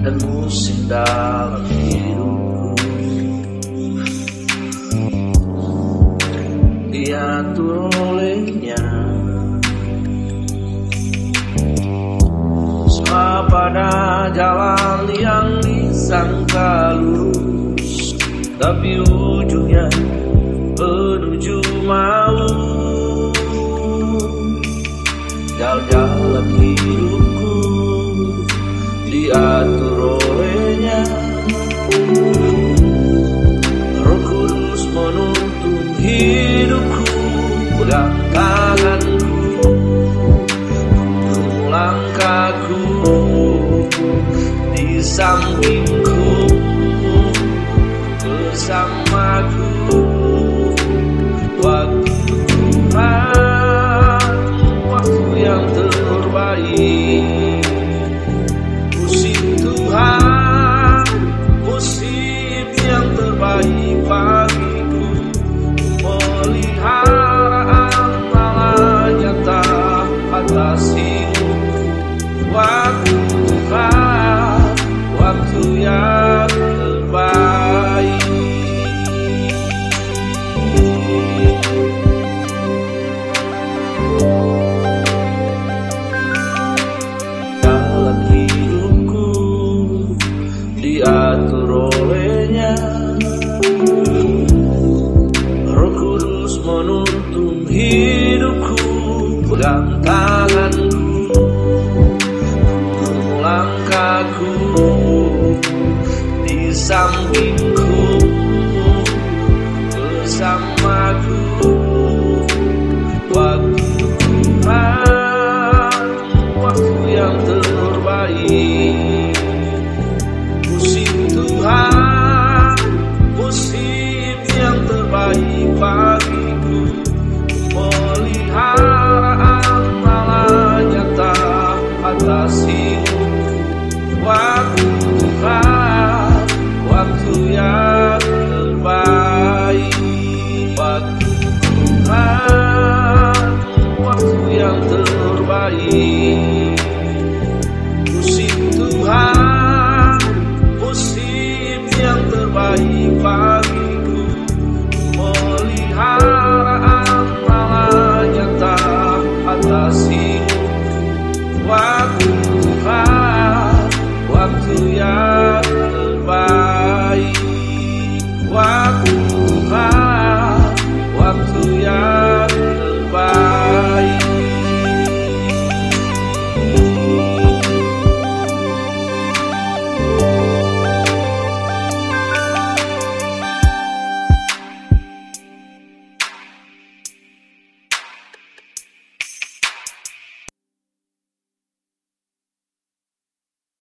dan musim dalam hidupku. Diatur olehnya. Semua pada jalan yang disangka lurus tapi ujungnya menuju maut. Jalan-jalan diatur olehnya. Roh Kudus menuntun hidupku pegang tanganku langkahku. Di sampingku menuntun hidupku pegang tanganku langkahku di sampingku waktu yang terbaik. Waktu Tuhan Waktu yang terbaik. Musim Tuhan Musim yang terbaik bagiku. Peliharaan Allah yang tak atasi Waktu Tuhan Waktu yang love.